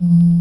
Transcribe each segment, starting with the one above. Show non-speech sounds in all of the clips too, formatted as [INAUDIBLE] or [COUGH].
It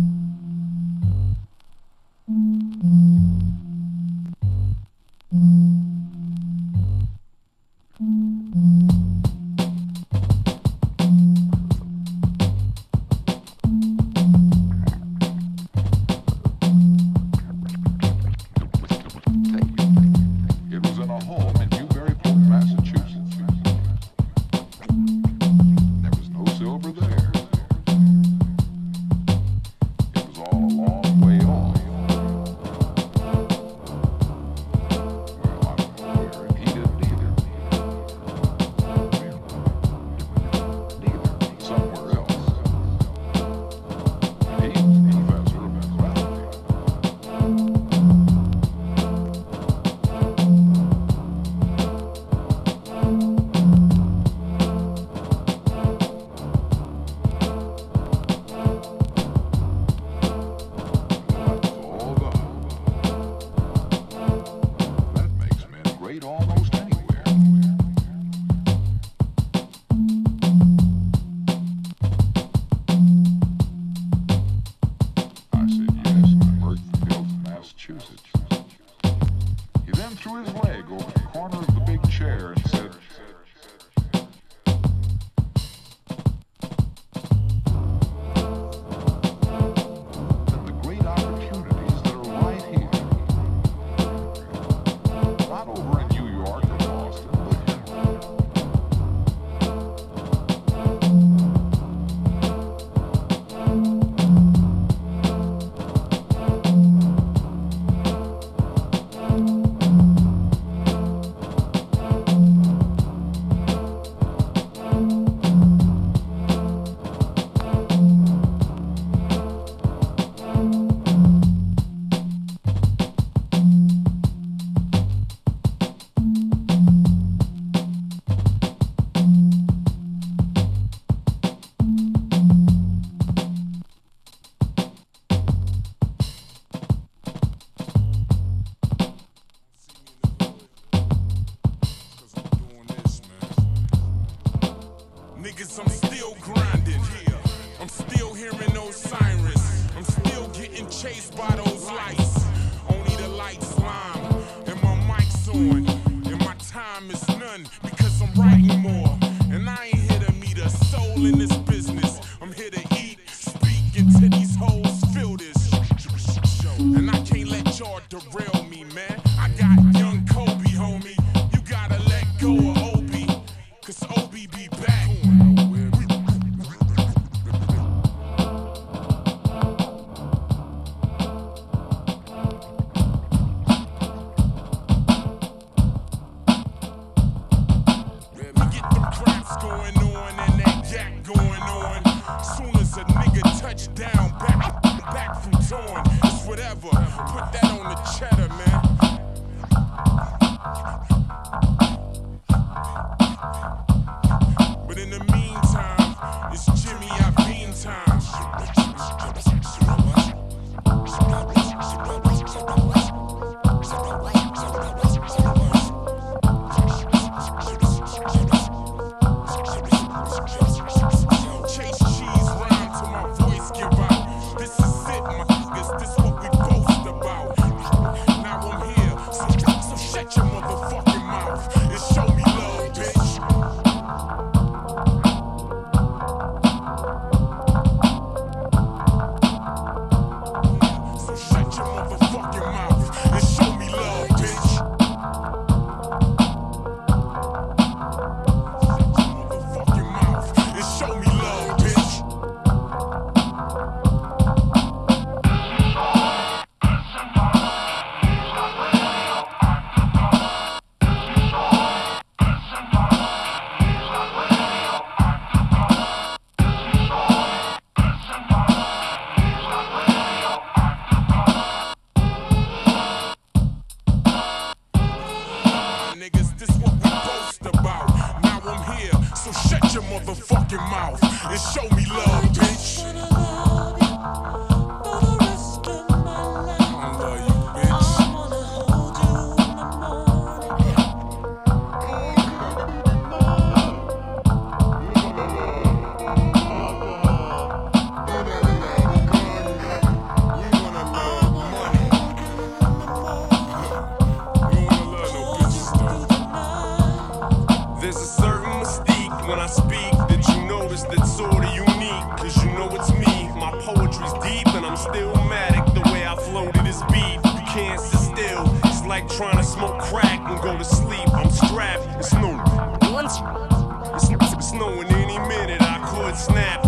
snap.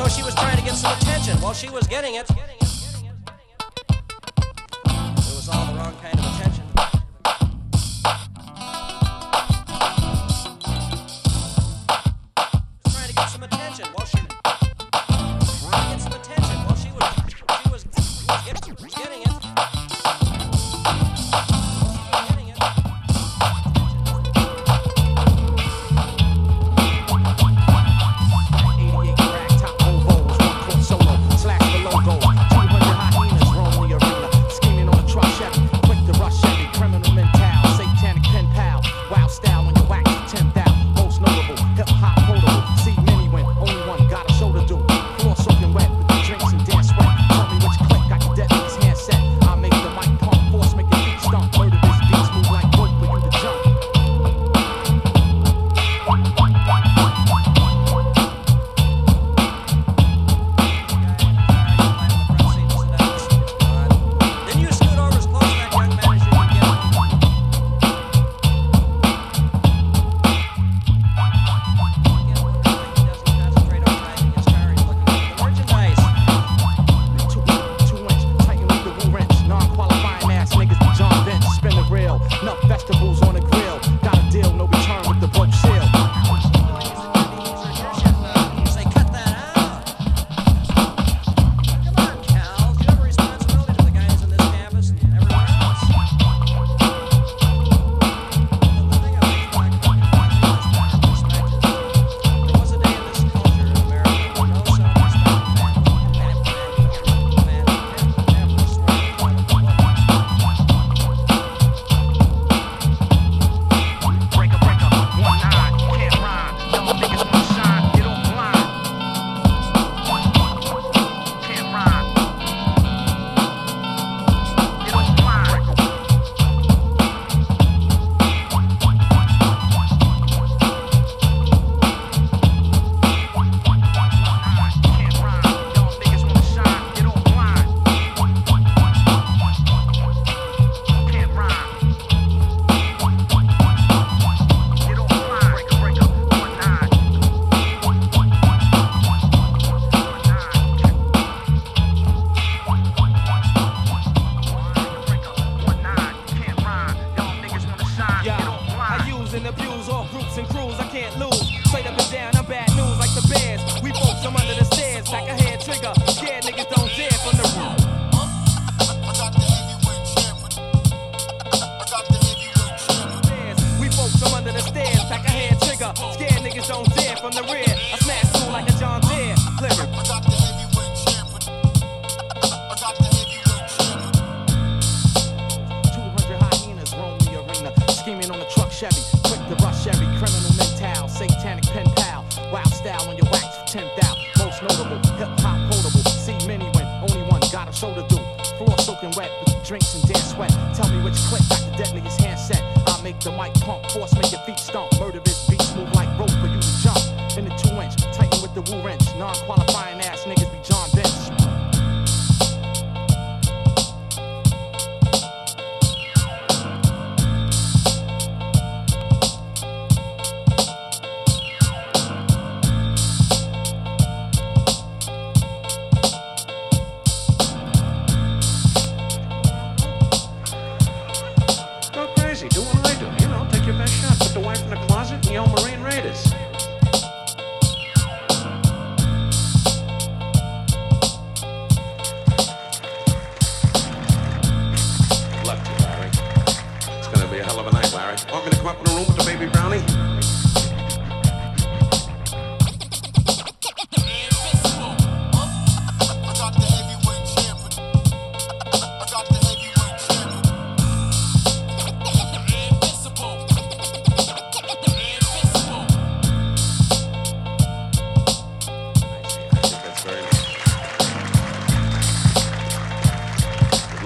so she was trying to get some attention. While she was getting it, it was all the wrong kind of attention.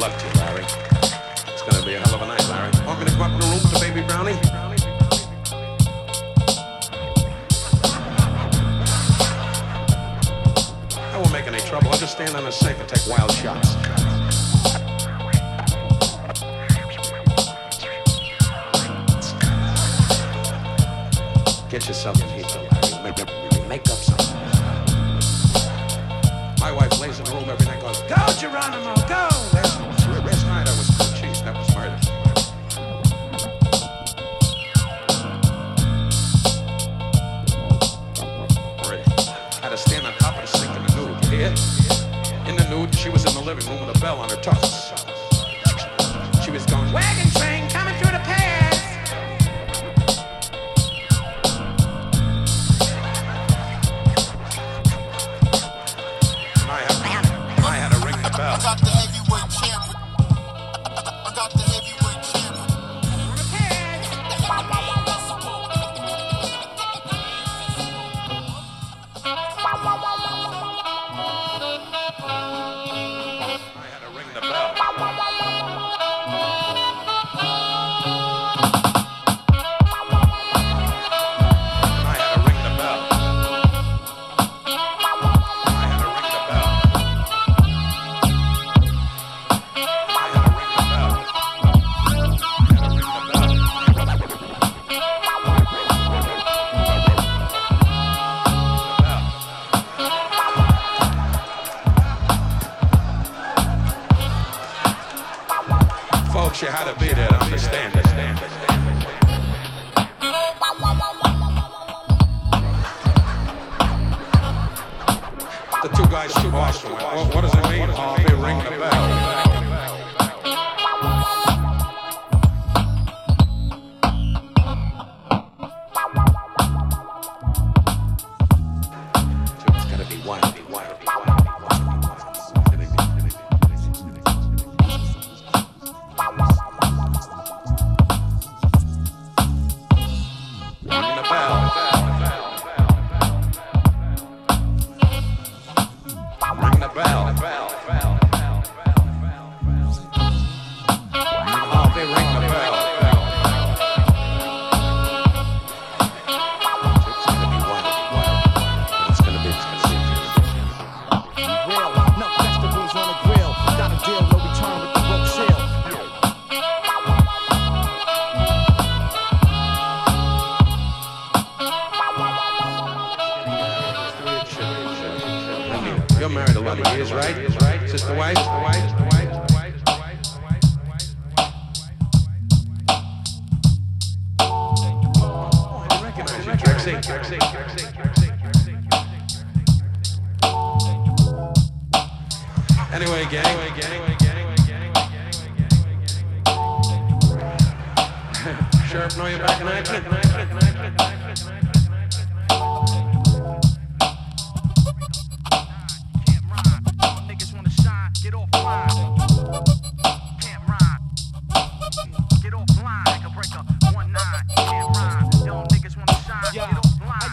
luck to you, Larry. It's going to be a hell of a night, Larry. Want me to come up in the room with the baby brownie? I won't make any trouble. I'll just stand on the safe and take wild shots. Get yourself in heat, Larry. Make up, make up something. My wife lays in the room every night goes, Go, Geronimo, go! She was in the living room with a bell on her tucks.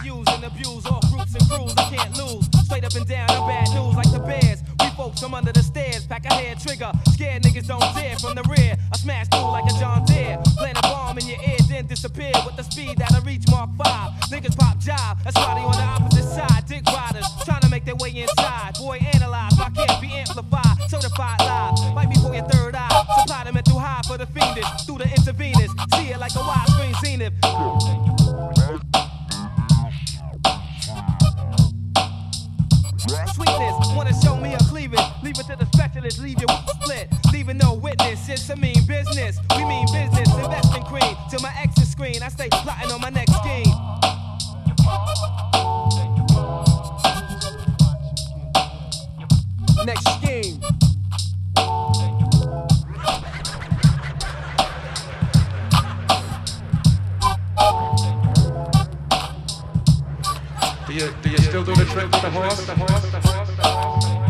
Use and abuse all groups and crews. I can't lose. Straight up and down, I'm bad news like the bears. We folks, I'm under the stairs. Pack a head trigger. Scared niggas don't dare from the rear. I smash through like a John Deere. Plant a bomb in your ear, then disappear with the speed that I reach Mach 5. Niggas pop job. That's why they on the opposite side. Dick riders trying to make their way inside. Boy, analyze. I can't be amplified. Certified live. Might be for your third eye. Supply the mental high for the fiendish. Through the intravenous. See it like a widescreen zenith. Leave it to the specialist, leave you [LAUGHS] split. Leaving no witness, it's a mean business. We mean business, invest in cream. Till my exit screen, I stay plotting on my next scheme. Next scheme. Do you, do you still do the trick with? The horse?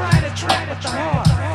try to try to try.